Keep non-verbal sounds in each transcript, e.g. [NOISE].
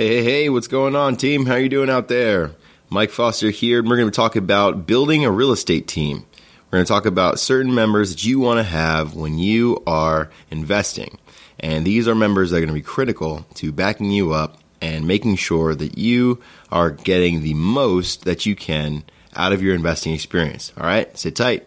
Hey, hey, hey, what's going on, team? How you doing out there? Mike Foster here, and we're going to talk about building a real estate team. We're going to talk about certain members that you want to have when you are investing. And these are members that are going to be critical to backing you up and making sure that you are getting the most that you can out of your investing experience. All right, sit tight.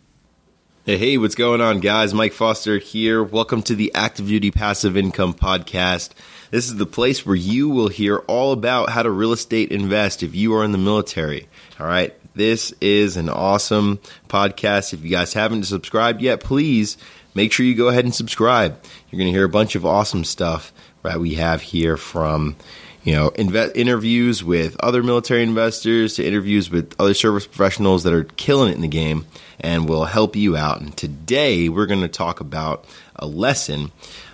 Hey, what's going on, guys? Mike Foster here. Welcome to the Active Duty Passive Income Podcast. This is the place where you will hear all about how to real estate invest if you are in the military. All right. This is an awesome podcast. If you guys haven't subscribed yet, please make sure you go ahead and subscribe. You're going to hear a bunch of awesome stuff that we have here from you know, inve- interviews with other military investors to interviews with other service professionals that are killing it in the game and will help you out. And today we're going to talk about a lesson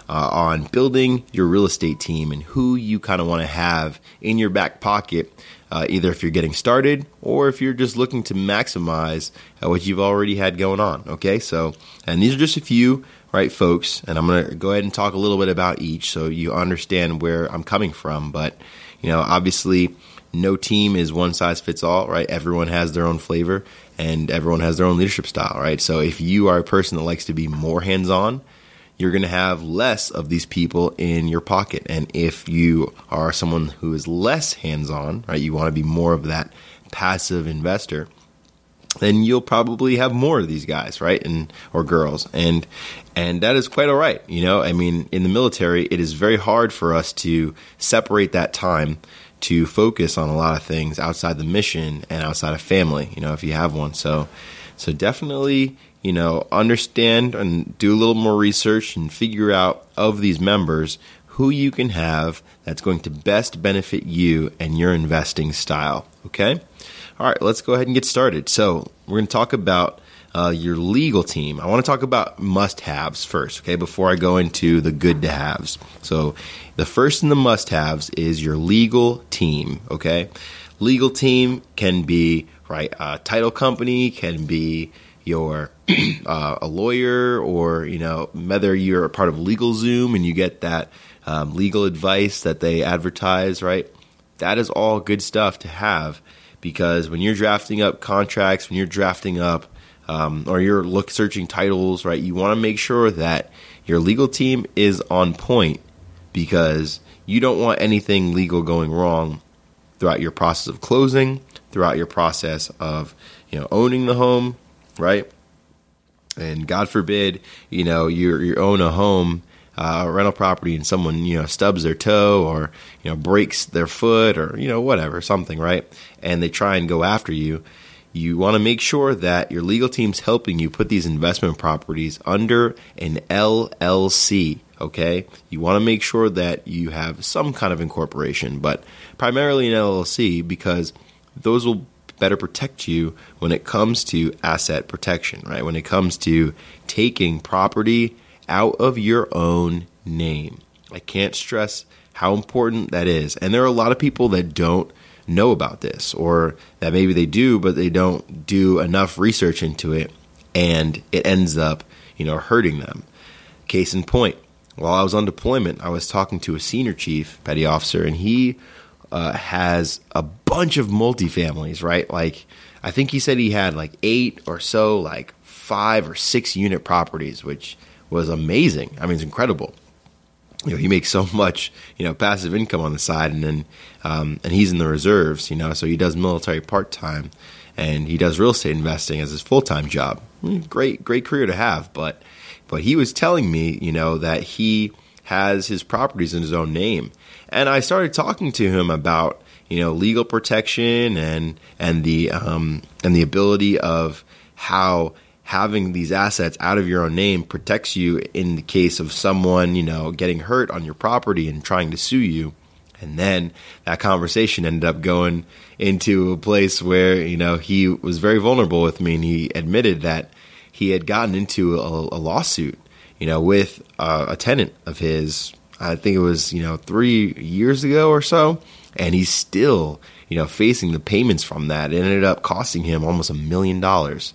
uh, on building your real estate team and who you kind of want to have in your back pocket, uh, either if you're getting started or if you're just looking to maximize uh, what you've already had going on. Okay, so, and these are just a few right, folks? And I'm going to go ahead and talk a little bit about each so you understand where I'm coming from. But, you know, obviously, no team is one size fits all, right? Everyone has their own flavor and everyone has their own leadership style, right? So if you are a person that likes to be more hands on, you're going to have less of these people in your pocket. And if you are someone who is less hands on, right, you want to be more of that passive investor, then you'll probably have more of these guys, right? And or girls. And and that is quite all right. You know, I mean, in the military, it is very hard for us to separate that time to focus on a lot of things outside the mission and outside of family, you know, if you have one. So so definitely, you know, understand and do a little more research and figure out of these members who you can have that's going to best benefit you and your investing style. Okay? All right, let's go ahead and get started. So, we're going to talk about uh, your legal team. I want to talk about must haves first, okay, before I go into the good to haves. So, the first in the must haves is your legal team, okay? Legal team can be, right, a title company, can be your [CLEARS THROAT] uh, a lawyer or you know whether you're a part of LegalZoom and you get that um, legal advice that they advertise, right? That is all good stuff to have because when you're drafting up contracts, when you're drafting up um, or you're look searching titles, right, you want to make sure that your legal team is on point because you don't want anything legal going wrong throughout your process of closing, throughout your process of you know owning the home, right? And God forbid, you know, you you own a home uh, rental property and someone you know stubs their toe or you know breaks their foot or you know whatever something right? And they try and go after you. You want to make sure that your legal team's helping you put these investment properties under an LLC okay? You want to make sure that you have some kind of incorporation but primarily an LLC because those will better protect you when it comes to asset protection right? When it comes to taking property out of your own name. I can't stress how important that is. And there are a lot of people that don't know about this, or that maybe they do, but they don't do enough research into it, and it ends up, you know, hurting them. Case in point, while I was on deployment, I was talking to a senior chief, petty officer, and he uh, has a bunch of multifamilies, right? Like, I think he said he had like eight or so, like five or six unit properties, which was amazing. I mean, it's incredible. You know, he makes so much, you know, passive income on the side, and then um, and he's in the reserves, you know, so he does military part time, and he does real estate investing as his full time job. Great, great career to have, but but he was telling me, you know, that he has his properties in his own name, and I started talking to him about you know legal protection and and the um, and the ability of how having these assets out of your own name protects you in the case of someone you know getting hurt on your property and trying to sue you. And then that conversation ended up going into a place where you know he was very vulnerable with me and he admitted that he had gotten into a, a lawsuit you know with a tenant of his i think it was you know 3 years ago or so. And he's still you know facing the payments from that. It ended up costing him almost a million dollars,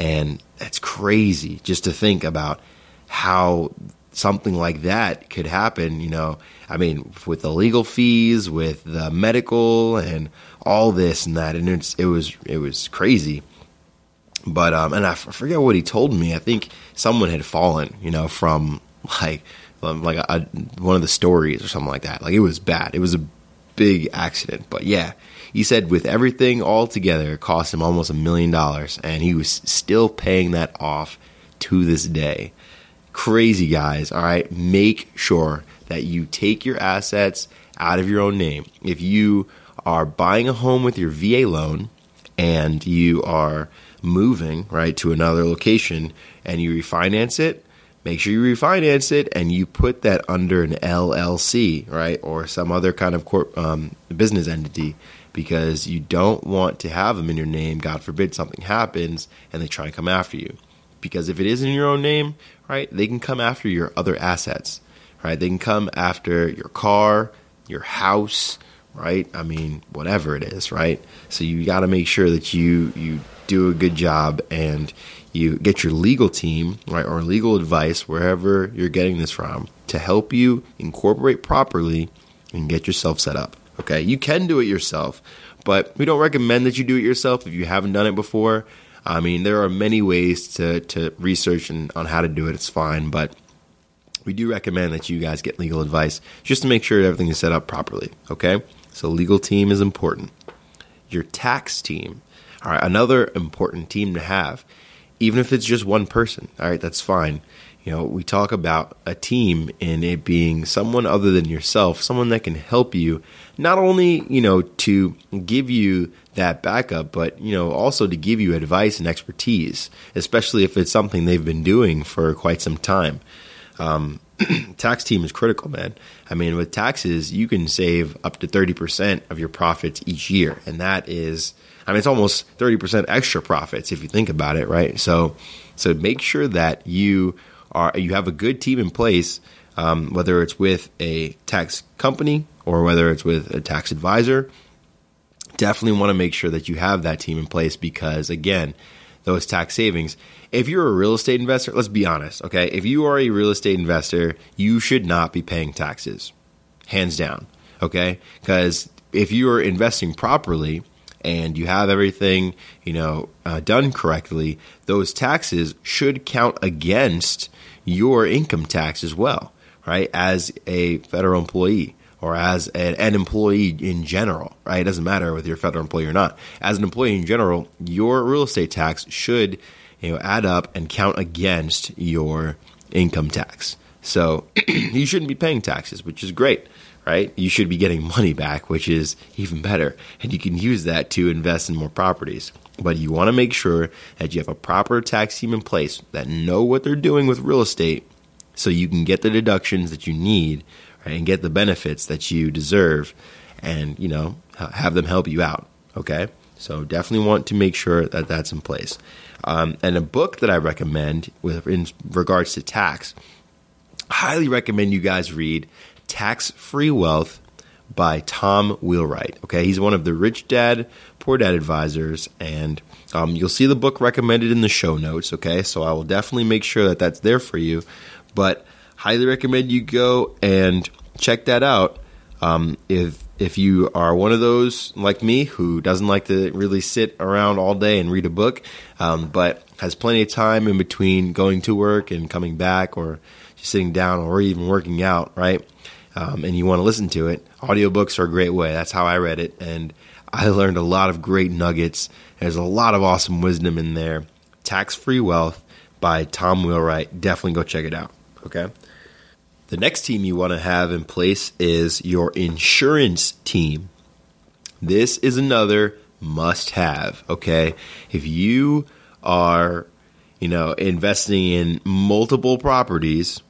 and that's crazy just to think about how something like that could happen. You know, I mean, with the legal fees, with the medical, and all this and that, and it's it was it was crazy. But um, and I forget what he told me. I think someone had fallen, you know, from like like a, one of the stories or something like that. Like it was bad. It was a big accident. But yeah, he said with everything all together, it cost him almost a million dollars, and he was still paying that off to this day. Crazy guys, all right? Make sure that you take your assets out of your own name. If you are buying a home with your VA loan and you are moving, right, to another location and you refinance it, make sure you refinance it and you put that under an LLC, right, or some other kind of corp, um, business entity because you don't want to have them in your name. God forbid something happens and they try and come after you. Because if it is in your own name, right, they can come after your other assets, right? They can come after your car, your house, right? I mean, whatever it is, right? So you got to make sure that you you do a good job and you get your legal team, right, or legal advice wherever you're getting this from to help you incorporate properly and get yourself set up. Okay, you can do it yourself, but we don't recommend that you do it yourself if you haven't done it before. I mean, there are many ways to, to research and, on how to do it. It's fine, but we do recommend that you guys get legal advice just to make sure everything is set up properly. Okay, so legal team is important. Your tax team, all right, another important team to have even if it's just one person. All right, that's fine. You know, we talk about a team and it being someone other than yourself, someone that can help you, not only, you know, to give you that backup, but, you know, also to give you advice and expertise, especially if it's something they've been doing for quite some time. Um, [CLEARS THROAT] tax team is critical, man. I mean, with taxes, you can save up to 30% of your profits each year. And that is, I mean, it's almost 30% extra profits if you think about it, right? So, so make sure that you are, you have a good team in place, um, whether it's with a tax company or whether it's with a tax advisor. Definitely want to make sure that you have that team in place because, again, those tax savings. If you're a real estate investor, let's be honest, okay? If you are a real estate investor, you should not be paying taxes, hands down, okay? Because if you are investing properly, and you have everything you know uh, done correctly, those taxes should count against your income tax as well, right? As a federal employee or as an, an employee in general, right? It doesn't matter whether you're a federal employee or not. As an employee in general, your real estate tax should you know add up and count against your income tax. So [CLEARS THROAT] you shouldn't be paying taxes, which is great right? You should be getting money back, which is even better. And you can use that to invest in more properties. But you want to make sure that you have a proper tax team in place that know what they're doing with real estate so you can get the deductions that you need right, and get the benefits that you deserve and, you know, have them help you out. Okay? So definitely want to make sure that that's in place. Um, and a book that I recommend with in regards to tax, highly recommend you guys read Tax Free Wealth by Tom Wheelwright. Okay, he's one of the Rich Dad Poor Dad advisors, and um, you'll see the book recommended in the show notes. Okay, so I will definitely make sure that that's there for you. But highly recommend you go and check that out. Um, if if you are one of those like me who doesn't like to really sit around all day and read a book, um, but has plenty of time in between going to work and coming back, or just sitting down, or even working out, right? Um, and you want to listen to it, audiobooks are a great way. That's how I read it. And I learned a lot of great nuggets. There's a lot of awesome wisdom in there. Tax Free Wealth by Tom Wheelwright. Definitely go check it out. Okay. The next team you want to have in place is your insurance team. This is another must have, okay? If you are, you know, investing in multiple properties,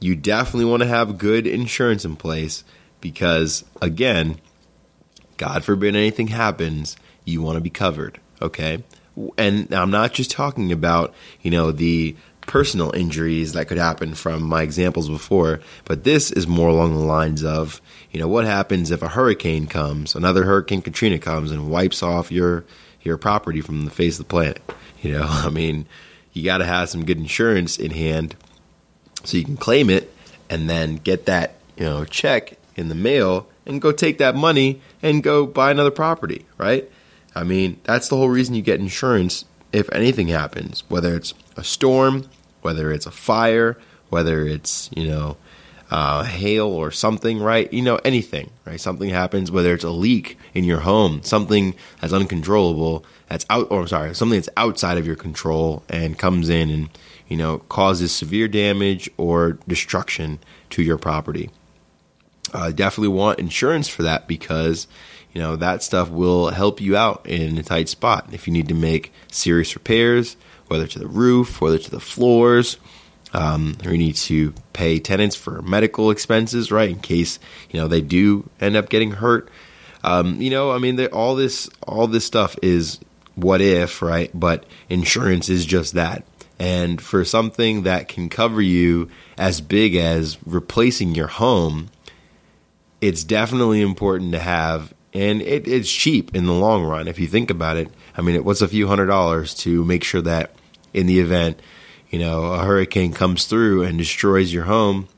you definitely want to have good insurance in place because again, God forbid anything happens, you want to be covered, okay? And I'm not just talking about, you know, the personal injuries that could happen from my examples before, but this is more along the lines of, you know, what happens if a hurricane comes, another hurricane Katrina comes and wipes off your your property from the face of the planet. You know, [LAUGHS] I mean, you got to have some good insurance in hand so you can claim it and then get that, you know, check in the mail and go take that money and go buy another property, right? I mean, that's the whole reason you get insurance if anything happens, whether it's a storm, whether it's a fire, whether it's, you know, uh, hail or something, right? You know, anything, right? Something happens, whether it's a leak in your home, something that's uncontrollable, that's out, or sorry, something that's outside of your control and comes in and, you know, causes severe damage or destruction to your property. Uh, definitely want insurance for that because you know that stuff will help you out in a tight spot. If you need to make serious repairs whether to the roof whether to the floors um, or you need to pay tenants for medical expenses right in case you know they do end up getting hurt. Um, you know i mean all this all this stuff is what if right? But insurance is just that and for something that can cover you as big as replacing your home it's definitely important to have and it, it's cheap in the long run if you think about it. I mean, it was a few hundred dollars to make sure that in the event, you know, a hurricane comes through and destroys your home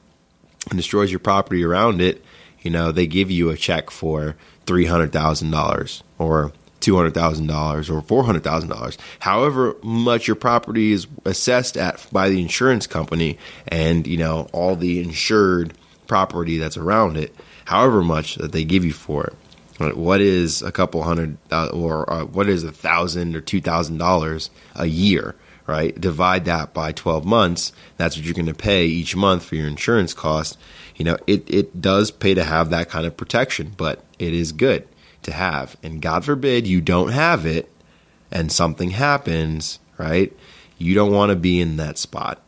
and destroys your property around it, you know, they give you a check for three hundred thousand dollars or two hundred thousand dollars or four hundred thousand dollars, however much your property is assessed at by the insurance company, and you know all the insured property that's around it, however much that they give you for it. What is a couple hundred uh, or uh, what is a thousand or two thousand dollars a year right? Divide that by 12 months that's what you're going to pay each month for your insurance cost. You know it, it does pay to have that kind of protection but it is good to have and god forbid you don't have it and something happens right you don't want to be in that spot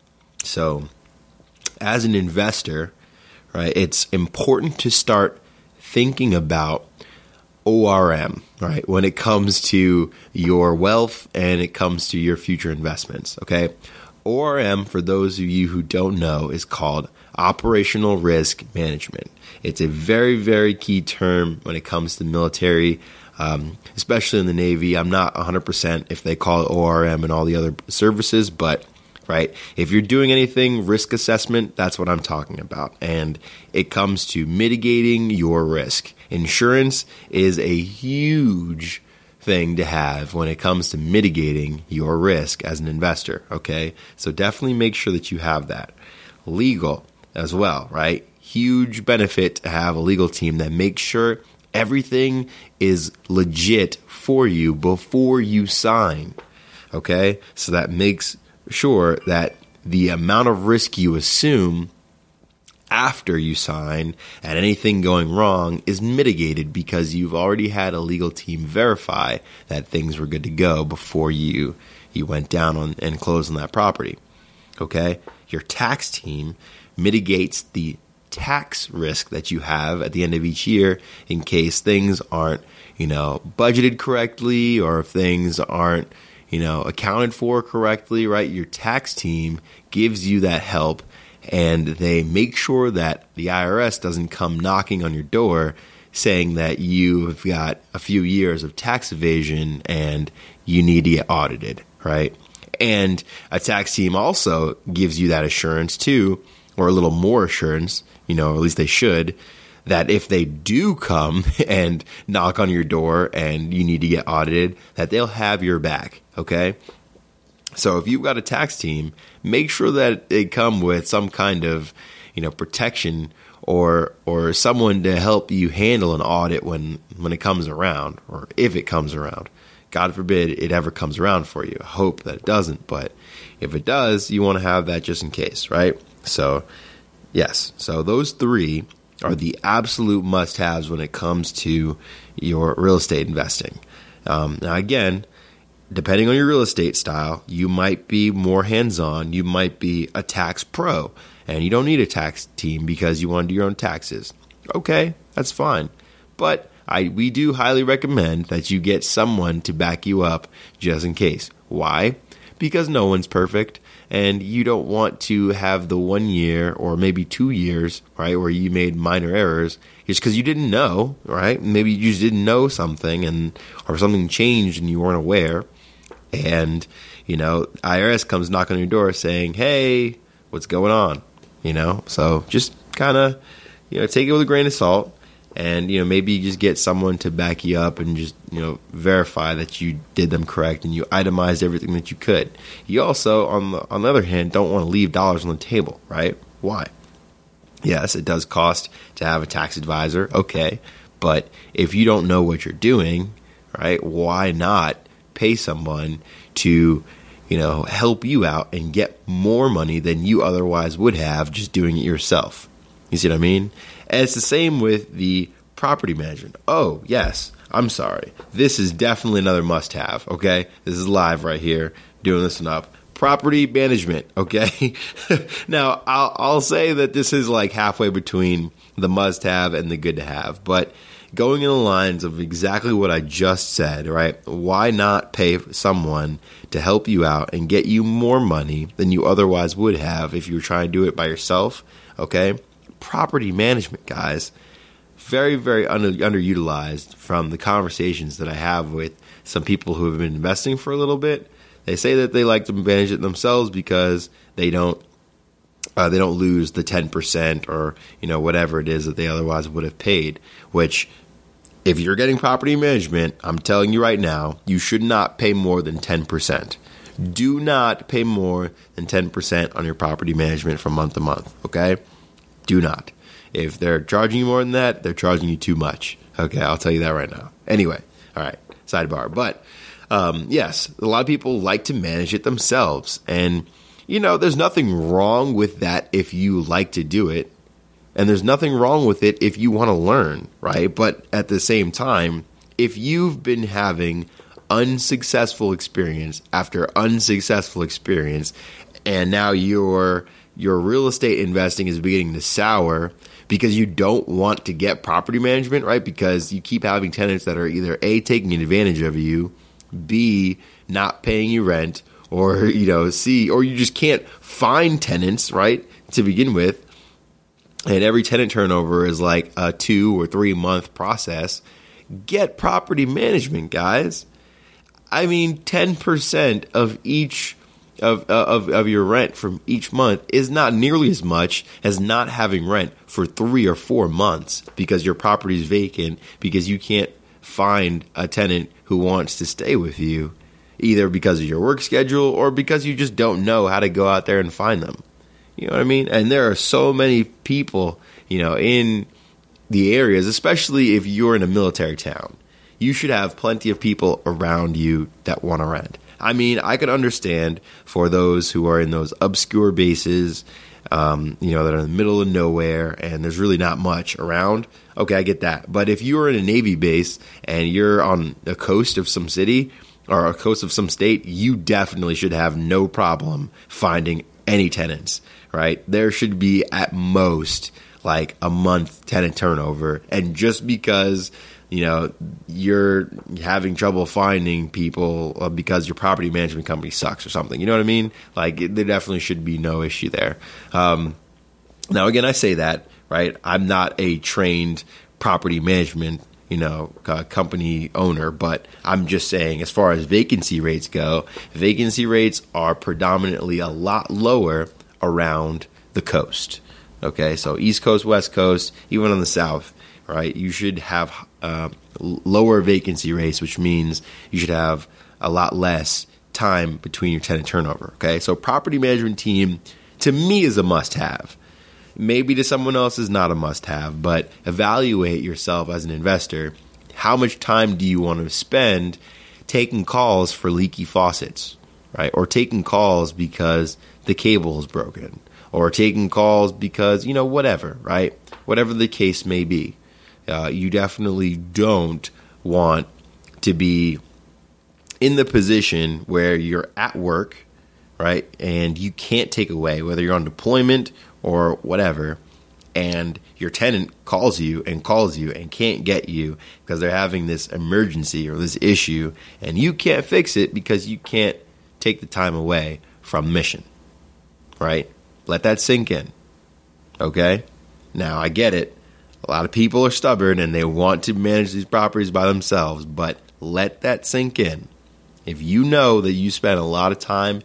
so as an investor right it's important to start thinking about ORM, right? When it comes to your wealth and it comes to your future investments, okay? ORM, for those of you who don't know, is called operational risk management. It's a very, very key term when it comes to military, um, especially in the Navy. I'm not 100% if they call it ORM and all the other services, but right? If you're doing anything risk assessment, that's what I'm talking about. And it comes to mitigating your risk. Insurance is a huge thing to have when it comes to mitigating your risk as an investor, okay? So definitely make sure that you have that. Legal as well, right? Huge benefit to have a legal team that makes sure everything is legit for you before you sign. Okay? So that makes sure that the amount of risk you assume after you sign and anything going wrong is mitigated because you've already had a legal team verify that things were good to go before you you went down on and closed on that property. Okay? Your tax team mitigates the tax risk that you have at the end of each year in case things aren't, you know, budgeted correctly or if things aren't, you know, accounted for correctly, right? Your tax team gives you that help and they make sure that the IRS doesn't come knocking on your door saying that you've got a few years of tax evasion and you need to get audited, right? And a tax team also gives you that assurance too, or a little more assurance, you know, or at least they should, that if they do come [LAUGHS] and knock on your door and you need to get audited, that they'll have your back, okay? So if you've got a tax team, make sure that they come with some kind of, you know, protection or or someone to help you handle an audit when when it comes around or if it comes around. God forbid it ever comes around for you. I hope that it doesn't, but if it does, you want to have that just in case, right? So, yes. So those 3 are the absolute must haves when it comes to your real estate investing. Um, now, again, depending on your real estate style, you might be more hands on, you might be a tax pro, and you don't need a tax team because you want to do your own taxes. Okay, that's fine. But I, we do highly recommend that you get someone to back you up just in case. Why? Because no one's perfect and you don't want to have the one year or maybe two years, right, where you made minor errors just because you didn't know, right? Maybe you just didn't know something and or something changed and you weren't aware. And, you know, IRS comes knocking on your door saying, Hey, what's going on? You know? So just kinda, you know, take it with a grain of salt and you know maybe you just get someone to back you up and just you know verify that you did them correct and you itemized everything that you could. You also, on the on the other hand, don't want to leave dollars on the table, right? Why? Yes, it does cost to have a tax advisor, okay, but if you don't know what you're doing, right, why not pay someone to you know help you out and get more money than you otherwise would have just doing it yourself? You see what I mean? And it's the same with the property management. Oh, yes. I'm sorry. This is definitely another must have, okay? This is live right here, doing this up. Property management, okay? [LAUGHS] now, I'll, I'll say that this is like halfway between the must have and the good to have, but going in the lines of exactly what I just said, right? Why not pay someone to help you out and get you more money than you otherwise would have if you were trying to do it by yourself, okay? Property management, guys, very, very under, underutilized from the conversations that I have with some people who have been investing for a little bit. They say that they like to manage it themselves because they don't uh, they don't lose the ten percent or you know whatever it is that they otherwise would have paid. Which, if you're getting property management, I'm telling you right now, you should not pay more than ten percent. Do not pay more than ten percent on your property management from month to month. Okay do not. If they're charging you more than that, they're charging you too much. Okay, I'll tell you that right now. Anyway, all right, sidebar. But um, yes, a lot of people like to manage it themselves. And, you know, there's nothing wrong with that if you like to do it. And there's nothing wrong with it if you want to learn, right? But at the same time, if you've been having unsuccessful experience after unsuccessful experience, and now you're your real estate investing is beginning to sour because you don't want to get property management, right? Because you keep having tenants that are either A, taking advantage of you, B, not paying you rent, or, [LAUGHS] you know, C, or you just can't find tenants, right, to begin with. And every tenant turnover is like a two or three month process. Get property management, guys. I mean, 10% of each of, of, of your rent from each month is not nearly as much as not having rent for three or four months because your property is vacant because you can't find a tenant who wants to stay with you either because of your work schedule or because you just don't know how to go out there and find them. You know what I mean? And there are so many people, you know, in the areas, especially if you're in a military town. You should have plenty of people around you that want to rent. I mean, I could understand for those who are in those obscure bases, um, you know, that are in the middle of nowhere and there's really not much around. Okay, I get that. But if you're in a Navy base and you're on the coast of some city or a coast of some state, you definitely should have no problem finding any tenants, right? There should be at most like a month tenant turnover. And just because you know you're having trouble finding people uh, because your property management company sucks or something. You know what I mean? Like there definitely should be no issue there. Um, now again, I say that right. I'm not a trained property management you know uh, company owner, but I'm just saying as far as vacancy rates go, vacancy rates are predominantly a lot lower around the coast. Okay, so East Coast, West Coast, even on the South right? You should have uh, lower vacancy rates, which means you should have a lot less time between your tenant turnover. Okay, so property management team to me is a must have. Maybe to someone else is not a must have, but evaluate yourself as an investor. How much time do you want to spend taking calls for leaky faucets, right? Or taking calls because the cable is broken, or taking calls because, you know, whatever, right? Whatever the case may be. Uh, you definitely don't want to be in the position where you're at work, right? And you can't take away, whether you're on deployment or whatever, and your tenant calls you and calls you and can't get you because they're having this emergency or this issue, and you can't fix it because you can't take the time away from mission, right? Let that sink in, okay? Now, I get it. A lot of people are stubborn and they want to manage these properties by themselves, but let that sink in. If you know that you spend a lot of time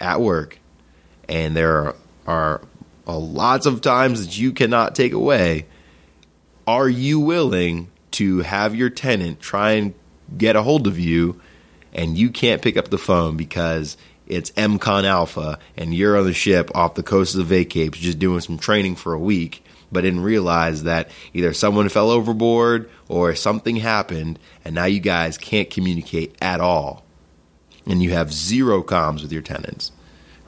at work and there are, are lots of times that you cannot take away, are you willing to have your tenant try and get a hold of you and you can't pick up the phone because it's EMCON Alpha and you're on the ship off the coast of the Vacapes just doing some training for a week but didn't realize that either someone fell overboard or something happened, and now you guys can't communicate at all. And you have zero comms with your tenants,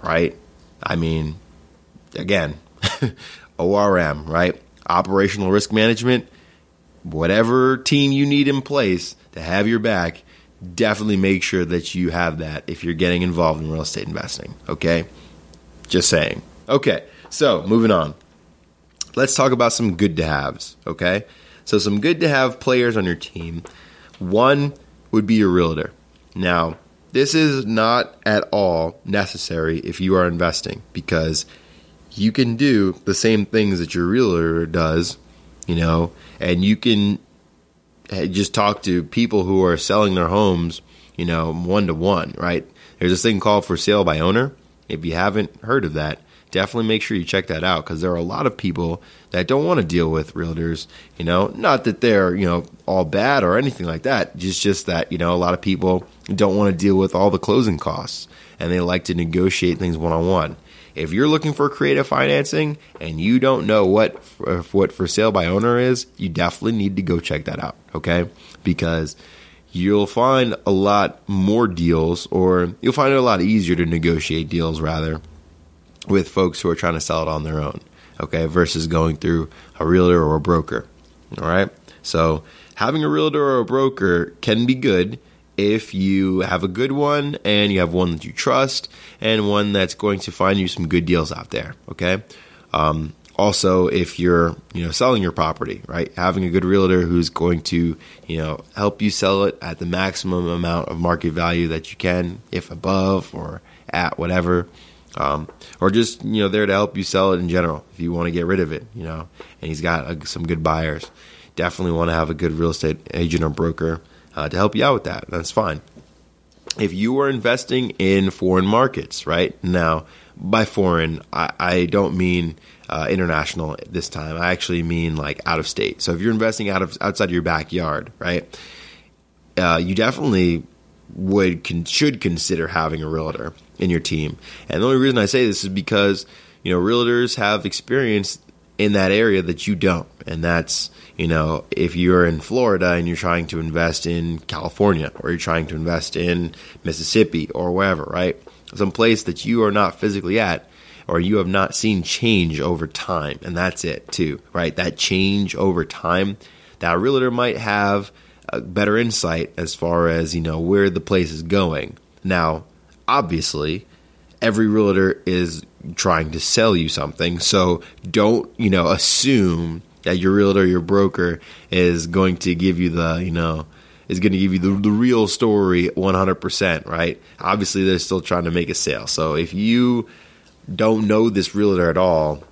right? I mean, again, [LAUGHS] ORM, right? Operational risk management, whatever team you need in place to have your back, definitely make sure that you have that if you're getting involved in real estate investing, okay? Just saying. Okay, so moving on let's talk about some good to haves, okay? So, some good to have players on your team. One would be your realtor. Now, this is not at all necessary if you are investing because you can do the same things that your realtor does, you know, and you can eh, just talk to people who are selling their homes, you know, one to one, right? There's this thing called for sale by owner. If you haven't heard of that, definitely make sure you check that out because there are a lot of people that don't want to deal with realtors. You know, not that they're you know all bad or anything like that. Just just that you know a lot of people don't want to deal with all the closing costs and they like to negotiate things one on one. If you're looking for creative financing and you don't know what what for sale by owner is, you definitely need to go check that out. Okay, because you'll find a lot more deals, or you'll find it a lot easier to negotiate deals rather with folks who are trying to sell it on their own, okay, versus going through a realtor or a broker. All right. So having a realtor or a broker can be good if you have a good one and you have one that you trust and one that's going to find you some good deals out there. Okay. Um, also, if you're you know selling your property, right, having a good realtor who's going to you know help you sell it at the maximum amount of market value that you can, if above or at whatever, um, or just you know there to help you sell it in general if you want to get rid of it you know? And he's got uh, some good buyers. Definitely want to have a good real estate agent or broker uh, to help you out with that. That's fine. If you are investing in foreign markets right? Now by foreign i, I don't mean uh, international this time. I actually mean like out of state. So if you're investing out of outside your backyard right uh, you definitely would con- should consider having a realtor in your team. And the only reason I say this is because you know realtors have experience in that area that you don't, and that's you know if you're in Florida and you're trying to invest in California or you're trying to invest in Mississippi or wherever, right? Some place that you are not physically at or you have not seen change over time, and that's it too, right? That change over time, that realtor might have better insight as far as you know where the place is going. Now, obviously, every realtor is trying to sell you something, so don't you know assume that your realtor, your broker, is going to give you the you know is going to give you the, the real story 100%, right? Obviously, they're still trying to make a sale. So if you don't know this realtor at all,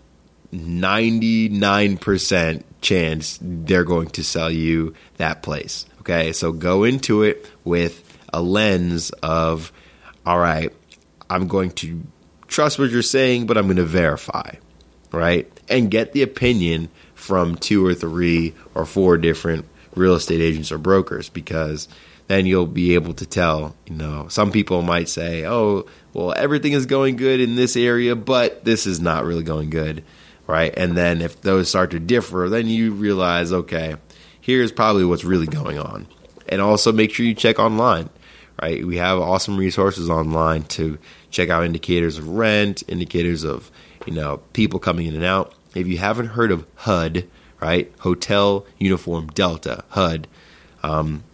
99% chance they're going to sell you that place. Okay, so go into it with a lens of, all right, I'm going to trust what you're saying, but I'm going to verify, right? And get the opinion from two or three or four different real estate agents or brokers because then you'll be able to tell, you know, some people might say, oh, well, everything is going good in this area, but this is not really going good right? And then if those start to differ, then you realize, okay, here's probably what's really going on. And also make sure you check online, right? We have awesome resources online to check out indicators of rent, indicators of, you know, people coming in and out. If you haven't heard of HUD, right? Hotel Uniform Delta, HUD, um,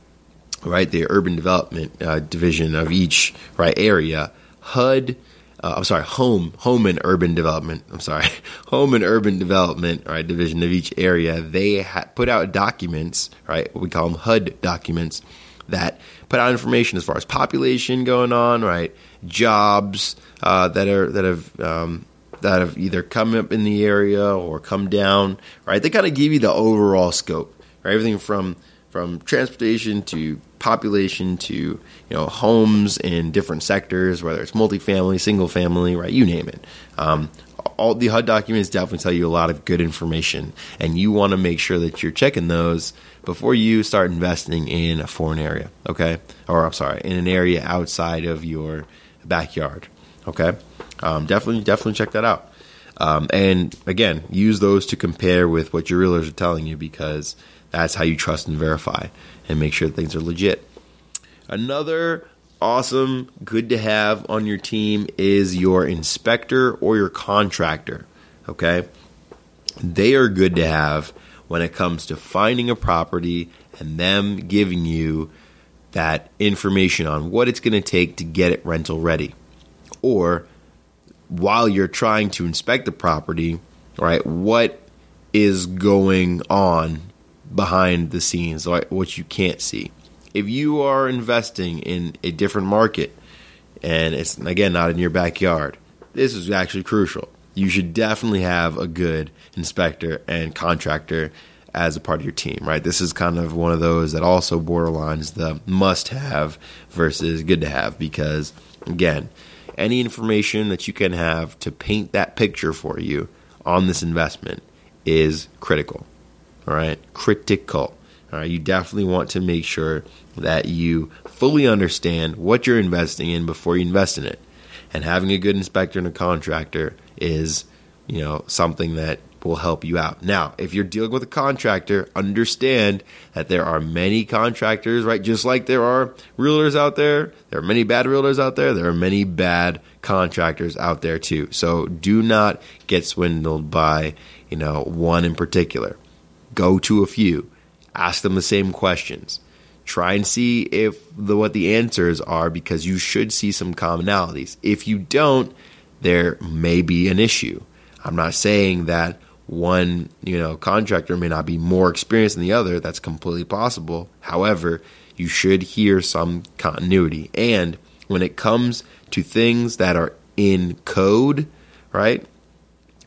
right? The urban development uh, division of each right area. HUD, uh, I'm sorry, home, home and urban development. I'm sorry, [LAUGHS] home and urban development, right? Division of each area. They ha- put out documents, right? We call them HUD documents that put out information as far as population going on, right? Jobs uh, that are that have um, that have either come up in the area or come down, right? They kind of give you the overall scope, right? Everything from from transportation to population to you know homes in different sectors, whether it's multifamily, single family, right? You name it. Um, all the HUD documents definitely tell you a lot of good information, and you want to make sure that you're checking those before you start investing in a foreign area. Okay, or I'm sorry, in an area outside of your backyard. Okay, um, definitely, definitely check that out. Um, and again, use those to compare with what your realtors are telling you because that's how you trust and verify and make sure things are legit. Another awesome, good to have on your team is your inspector or your contractor. Okay? They are good to have when it comes to finding a property and them giving you that information on what it's going to take to get it rental ready. Or while you're trying to inspect the property, right, what is going on behind the scenes, like what you can't see. If you are investing in a different market and it's again not in your backyard, this is actually crucial. You should definitely have a good inspector and contractor as a part of your team, right? This is kind of one of those that also borderlines the must have versus good to have because again, any information that you can have to paint that picture for you on this investment is critical. All right, critical. All right, you definitely want to make sure that you fully understand what you're investing in before you invest in it. And having a good inspector and a contractor is, you know, something that will help you out. Now, if you're dealing with a contractor, understand that there are many contractors, right? Just like there are realtors out there, there are many bad realtors out there, there are many bad contractors out there too. So do not get swindled by, you know, one in particular. Go to a few, ask them the same questions. Try and see if the what the answers are because you should see some commonalities. If you don't, there may be an issue. I'm not saying that one you know contractor may not be more experienced than the other that's completely possible however you should hear some continuity and when it comes to things that are in code right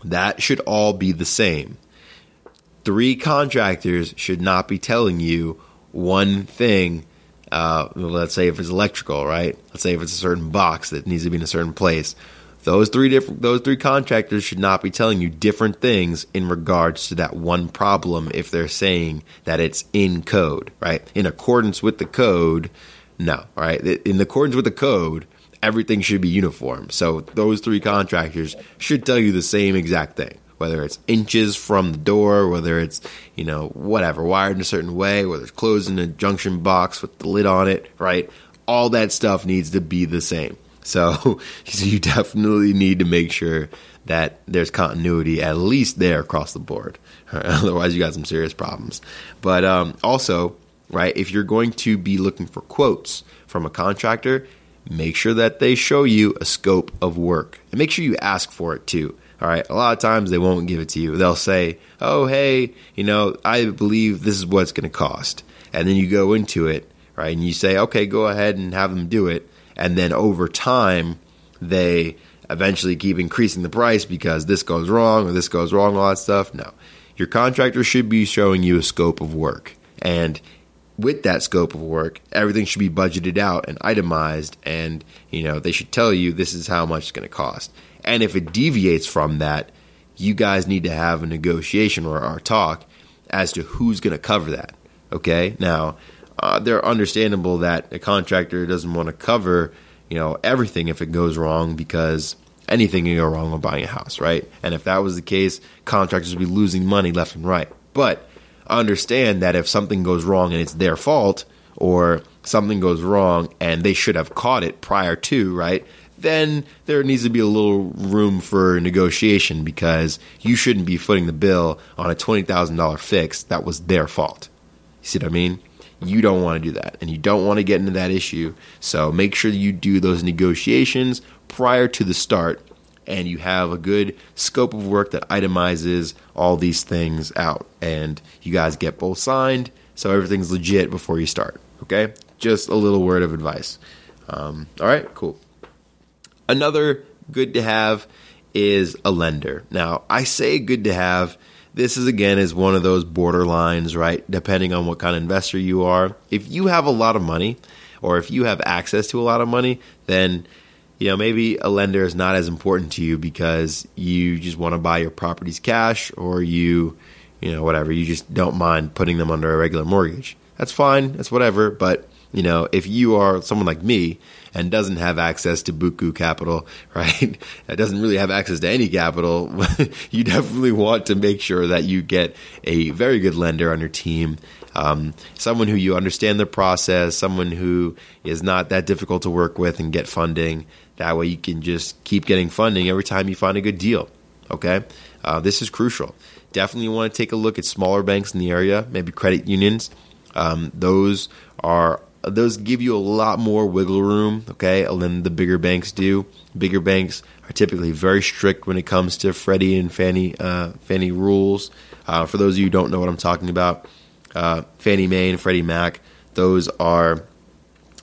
that should all be the same three contractors should not be telling you one thing uh, let's say if it's electrical right let's say if it's a certain box that needs to be in a certain place those three different those three contractors should not be telling you different things in regards to that one problem if they're saying that it's in code, right? In accordance with the code, no, right? In accordance with the code, everything should be uniform. So those three contractors should tell you the same exact thing. Whether it's inches from the door, whether it's, you know, whatever, wired in a certain way, whether it's closed in a junction box with the lid on it, right? All that stuff needs to be the same. So, [LAUGHS] so you definitely need to make sure that there's continuity at least there across the board. [LAUGHS] Otherwise, you got some serious problems. But um, also, right, if you're going to be looking for quotes from a contractor, make sure that they show you a scope of work and make sure you ask for it too. All right. A lot of times they won't give it to you. They'll say, oh, hey, you know, I believe this is what it's going to cost. And then you go into it, right? And you say, okay, go ahead and have them do it and then over time they eventually keep increasing the price because this goes wrong or this goes wrong, all that stuff. No. Your contractor should be showing you a scope of work. And with that scope of work, everything should be budgeted out and itemized and, you know, they should tell you this is how much it's going to cost. And if it deviates from that, you guys need to have a negotiation or our talk as to who's going to cover that. Okay? Now, uh, they're understandable that a contractor doesn't want to cover, you know, everything if it goes wrong because anything can go wrong when buying a house, right? And if that was the case, contractors would be losing money left and right. But understand that if something goes wrong and it's their fault, or something goes wrong and they should have caught it prior to, right? Then there needs to be a little room for negotiation because you shouldn't be footing the bill on a $20,000 fix that was their fault. You see what I mean? You don't want to do that and you don't want to get into that issue. So make sure you do those negotiations prior to the start and you have a good scope of work that itemizes all these things out and you guys get both signed so everything's legit before you start okay just a little word of advice um, all right cool another good to have is a lender now i say good to have this is again is one of those borderlines right depending on what kind of investor you are if you have a lot of money or if you have access to a lot of money then you know, maybe a lender is not as important to you because you just want to buy your properties cash or you, you know, whatever. You just don't mind putting them under a regular mortgage. That's fine. That's whatever. But, you know, if you are someone like me and doesn't have access to buku capital, [LAUGHS] right? That doesn't really have access to any capital. [LAUGHS] you definitely want to make sure that you get a very good lender on your team um, someone who you understand the process, someone who is not that difficult to work with and get funding. That way you can just keep getting funding every time you find a good deal. Okay? Uh, this is crucial. Definitely want to take a look at smaller banks in the area, maybe credit unions. Um, those are those give you a lot more wiggle room, okay, than the bigger banks do. Bigger banks are typically very strict when it comes to Freddie and Fannie uh, Fannie rules. Uh, for those of you who don't know what I'm talking about, uh, Fannie Mae and Freddie Mac, those are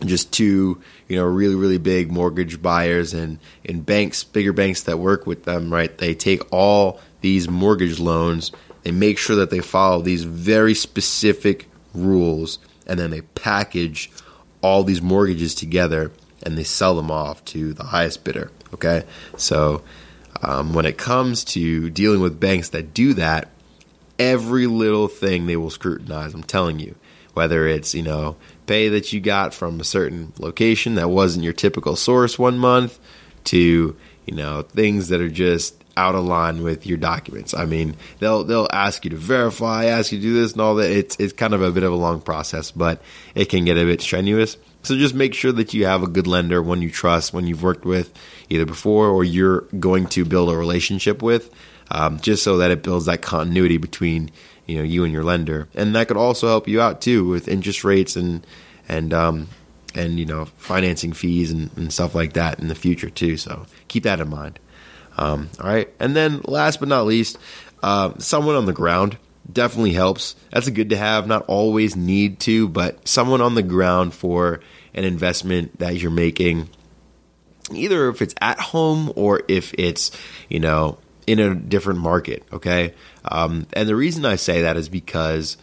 just two you know really really big mortgage buyers and in banks bigger banks that work with them right they take all these mortgage loans they make sure that they follow these very specific rules and then they package all these mortgages together and they sell them off to the highest bidder okay? So um, when it comes to dealing with banks that do that every little thing they will scrutinize i'm telling you. Whether it's you know pay that you got from a certain location that wasn't your typical source one month to you know things that are just out of line with your documents. I mean, they'll they'll ask you to verify, ask you to do this and all that. It's it's kind of a bit of a long process, but it can get a bit strenuous. So just make sure that you have a good lender, one you trust, one you've worked with either before or you're going to build a relationship with, um, just so that it builds that continuity between you know you and your lender, and that could also help you out too with interest rates and and um, and you know financing fees and, and, stuff like that in the future too. So keep that in mind. Um, all right, and then last but not least, uh, someone on the ground definitely helps. That's a good to have. Not always need to, but someone on the ground for an investment that you're making, either if it's at home or if it's you know in a different market. Okay. Um, and the reason I say that is because,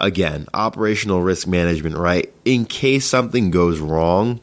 again, operational risk management, right? In case something goes wrong,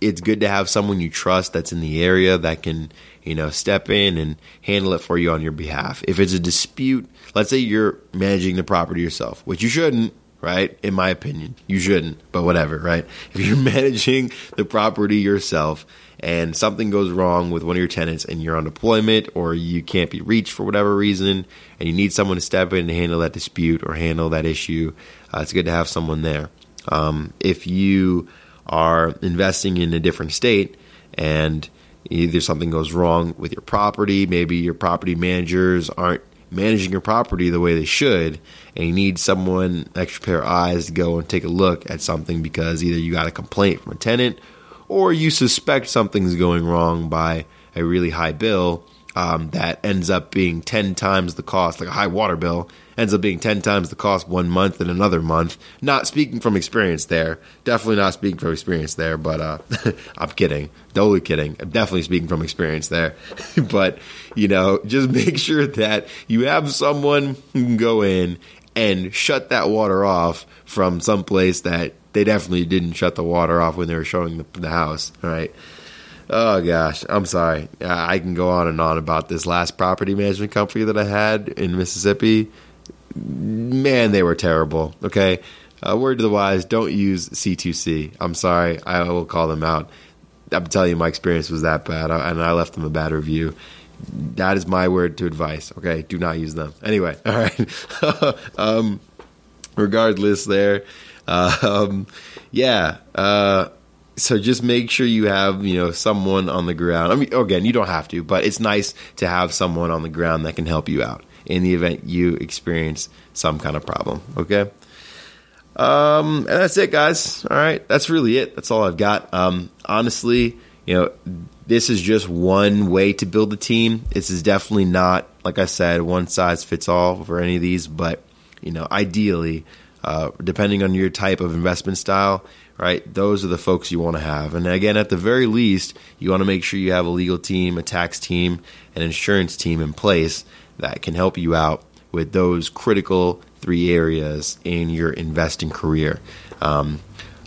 it's good to have someone you trust that's in the area that can, you know, step in and handle it for you on your behalf. If it's a dispute, let's say you're managing the property yourself, which you shouldn't, right? In my opinion, you shouldn't, but whatever, right? [LAUGHS] If you're managing the property yourself and something goes wrong with one of your tenants and you're on deployment or you can't be reached for whatever reason and you need someone to step in and handle that dispute or handle that issue, uh, it's good to have someone there. Um, if you are investing in a different state and either something goes wrong with your property, maybe your property managers aren't managing your property the way they should, and you need someone, extra pair of eyes, to go and take a look at something because either you got a complaint from a tenant or you suspect something's going wrong by a really high bill um, that ends up being 10 times the cost, like a high water bill, ends up being 10 times the cost one month and another month. Not speaking from experience there. Definitely not speaking from experience there, but uh, [LAUGHS] I'm kidding. Totally kidding. I'm definitely speaking from experience there. [LAUGHS] but, you know, just [LAUGHS] make sure that you have someone who can go in and shut that water off from some place that they definitely didn't shut the water off when they were showing the, the house. Right? Oh gosh, I'm sorry. I can go on and on about this last property management company that I had in Mississippi. Man, they were terrible. Okay, uh, word to the wise: don't use C2C. I'm sorry, I will call them out. I'm telling you, my experience was that bad, and I left them a bad review. That is my word to advice. Okay, do not use them. Anyway, [LAUGHS] all right. [LAUGHS] um, regardless, there [LAUGHS] um, yeah. Uh, so just make sure you have you know someone on the ground. I mean, again, you don't have to, but it's nice to have someone on the ground that can help you out in the event you experience some kind of problem. Okay. Um, and that's it, guys. All right, that's really it. That's all I've got. Um, honestly, you know, this is just one way to build a team. This is definitely not, like I said, one size fits all for any of these. But you know, ideally, uh, depending on your type of investment style, right? Those are the folks you want to have. And again, at the very least, you want to make sure you have a legal team, a tax team, an insurance team in place that can help you out with those critical three areas in your investing career. Um,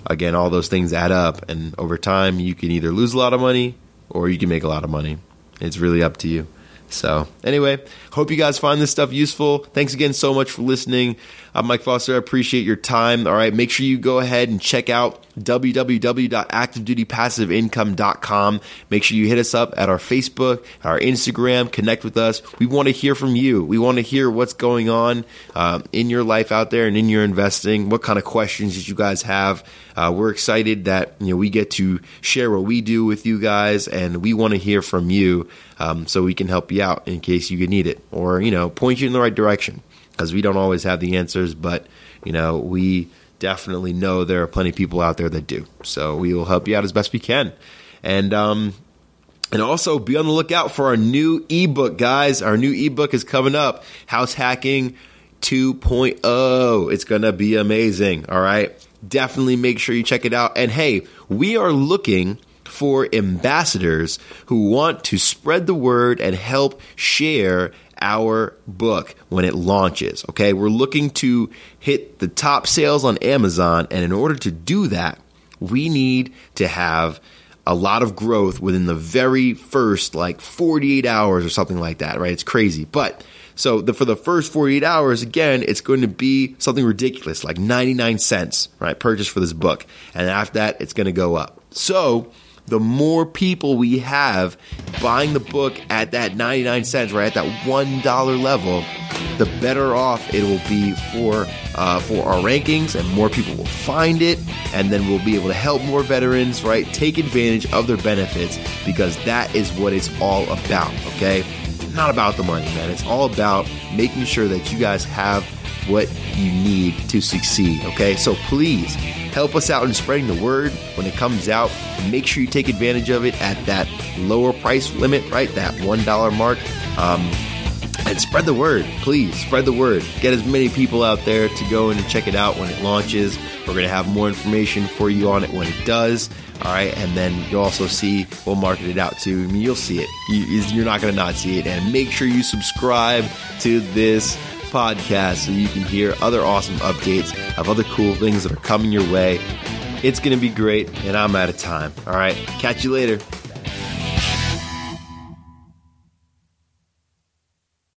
again, all those things add up, and over time, you can either lose a lot of money or you can make a lot of money. It's really up to you. So, anyway, hope you guys find this stuff useful. Thanks again so much for listening. I'm Mike Foster. I appreciate your time. All right, make sure you go ahead and check out www.activedutypassiveincome.com. Make sure you hit us up at our Facebook, our Instagram, connect with us. We want to hear from you. We want to hear what's going on uh, in your life out there and in your investing. What kind of questions did you guys have? Uh, we're excited that you know we get to share what we do with you guys, and we want to hear from you um, so we can help you out in case you need it, or you know point you in the right direction because we don't always have the answers, but you know we definitely know there are plenty of people out there that do. So we will help you out as best we can. And um, and also be on the lookout for our new ebook, guys. Our new ebook is coming up, House Hacking 2.0. It's going to be amazing. All right. Definitely make sure you check it out. And hey, we are looking for ambassadors who want to spread the word and help share our book when it launches. Okay, we're looking to hit the top sales on Amazon, and in order to do that, we need to have a lot of growth within the very first like 48 hours or something like that, right? It's crazy. But so the, for the first 48 hours, again, it's going to be something ridiculous, like 99 cents, right? Purchase for this book. And after that, it's going to go up. So the more people we have buying the book at that 99 cents, right at that $1 level, the better off it will be for uh, for our rankings, and more people will find it, and then we'll be able to help more veterans, right? Take advantage of their benefits because that is what it's all about. Okay, not about the money, man. It's all about making sure that you guys have what you need to succeed. Okay, so please help us out in spreading the word when it comes out. Make sure you take advantage of it at that lower price limit, right? That $1 mark. Um, and spread the word, please. Spread the word. Get as many people out there to go in and check it out when it launches. We're going to have more information for you on it when it does. All right, and then you'll also see we'll market it out too. I mean, you'll see it. You, are not going to not see it. And make sure you subscribe to this podcast so you can hear other awesome updates of other cool things that are coming your way. It's going to be great, and I'm out of time. All right, catch you later.